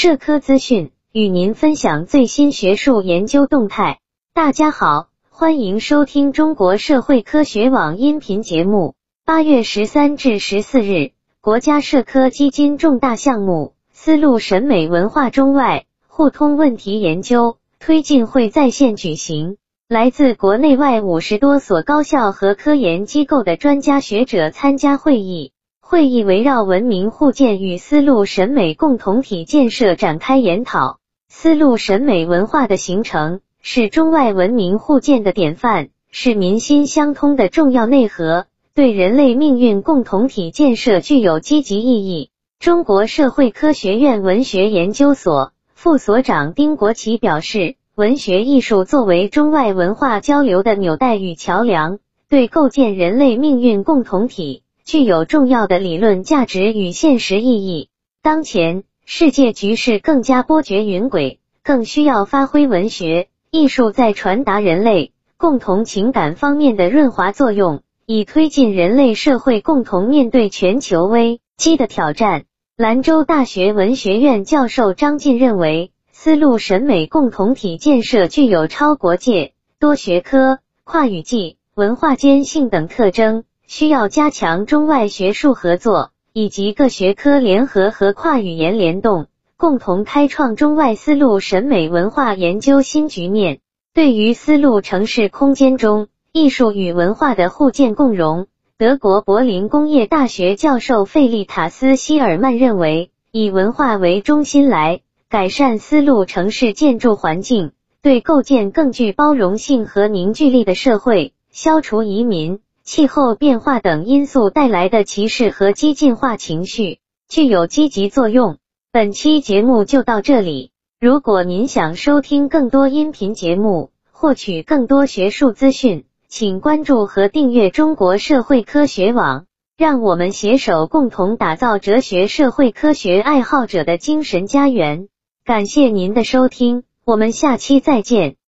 社科资讯，与您分享最新学术研究动态。大家好，欢迎收听中国社会科学网音频节目。八月十三至十四日，国家社科基金重大项目“丝路审美文化中外互通问题研究”推进会在线举行。来自国内外五十多所高校和科研机构的专家学者参加会议。会议围绕文明互鉴与丝路审美共同体建设展开研讨。丝路审美文化的形成是中外文明互鉴的典范，是民心相通的重要内核，对人类命运共同体建设具有积极意义。中国社会科学院文学研究所副所长丁国奇表示。文学艺术作为中外文化交流的纽带与桥梁，对构建人类命运共同体具有重要的理论价值与现实意义。当前世界局势更加波谲云诡，更需要发挥文学艺术在传达人类共同情感方面的润滑作用，以推进人类社会共同面对全球危机的挑战。兰州大学文学院教授张晋认为。丝路审美共同体建设具有超国界、多学科、跨语系、文化间性等特征，需要加强中外学术合作，以及各学科联合和跨语言联动，共同开创中外丝路审美文化研究新局面。对于丝路城市空间中艺术与文化的互鉴共融，德国柏林工业大学教授费利塔斯·希尔曼认为，以文化为中心来。改善丝路城市建筑环境，对构建更具包容性和凝聚力的社会，消除移民、气候变化等因素带来的歧视和激进化情绪，具有积极作用。本期节目就到这里。如果您想收听更多音频节目，获取更多学术资讯，请关注和订阅中国社会科学网。让我们携手共同打造哲学社会科学爱好者的精神家园。感谢您的收听，我们下期再见。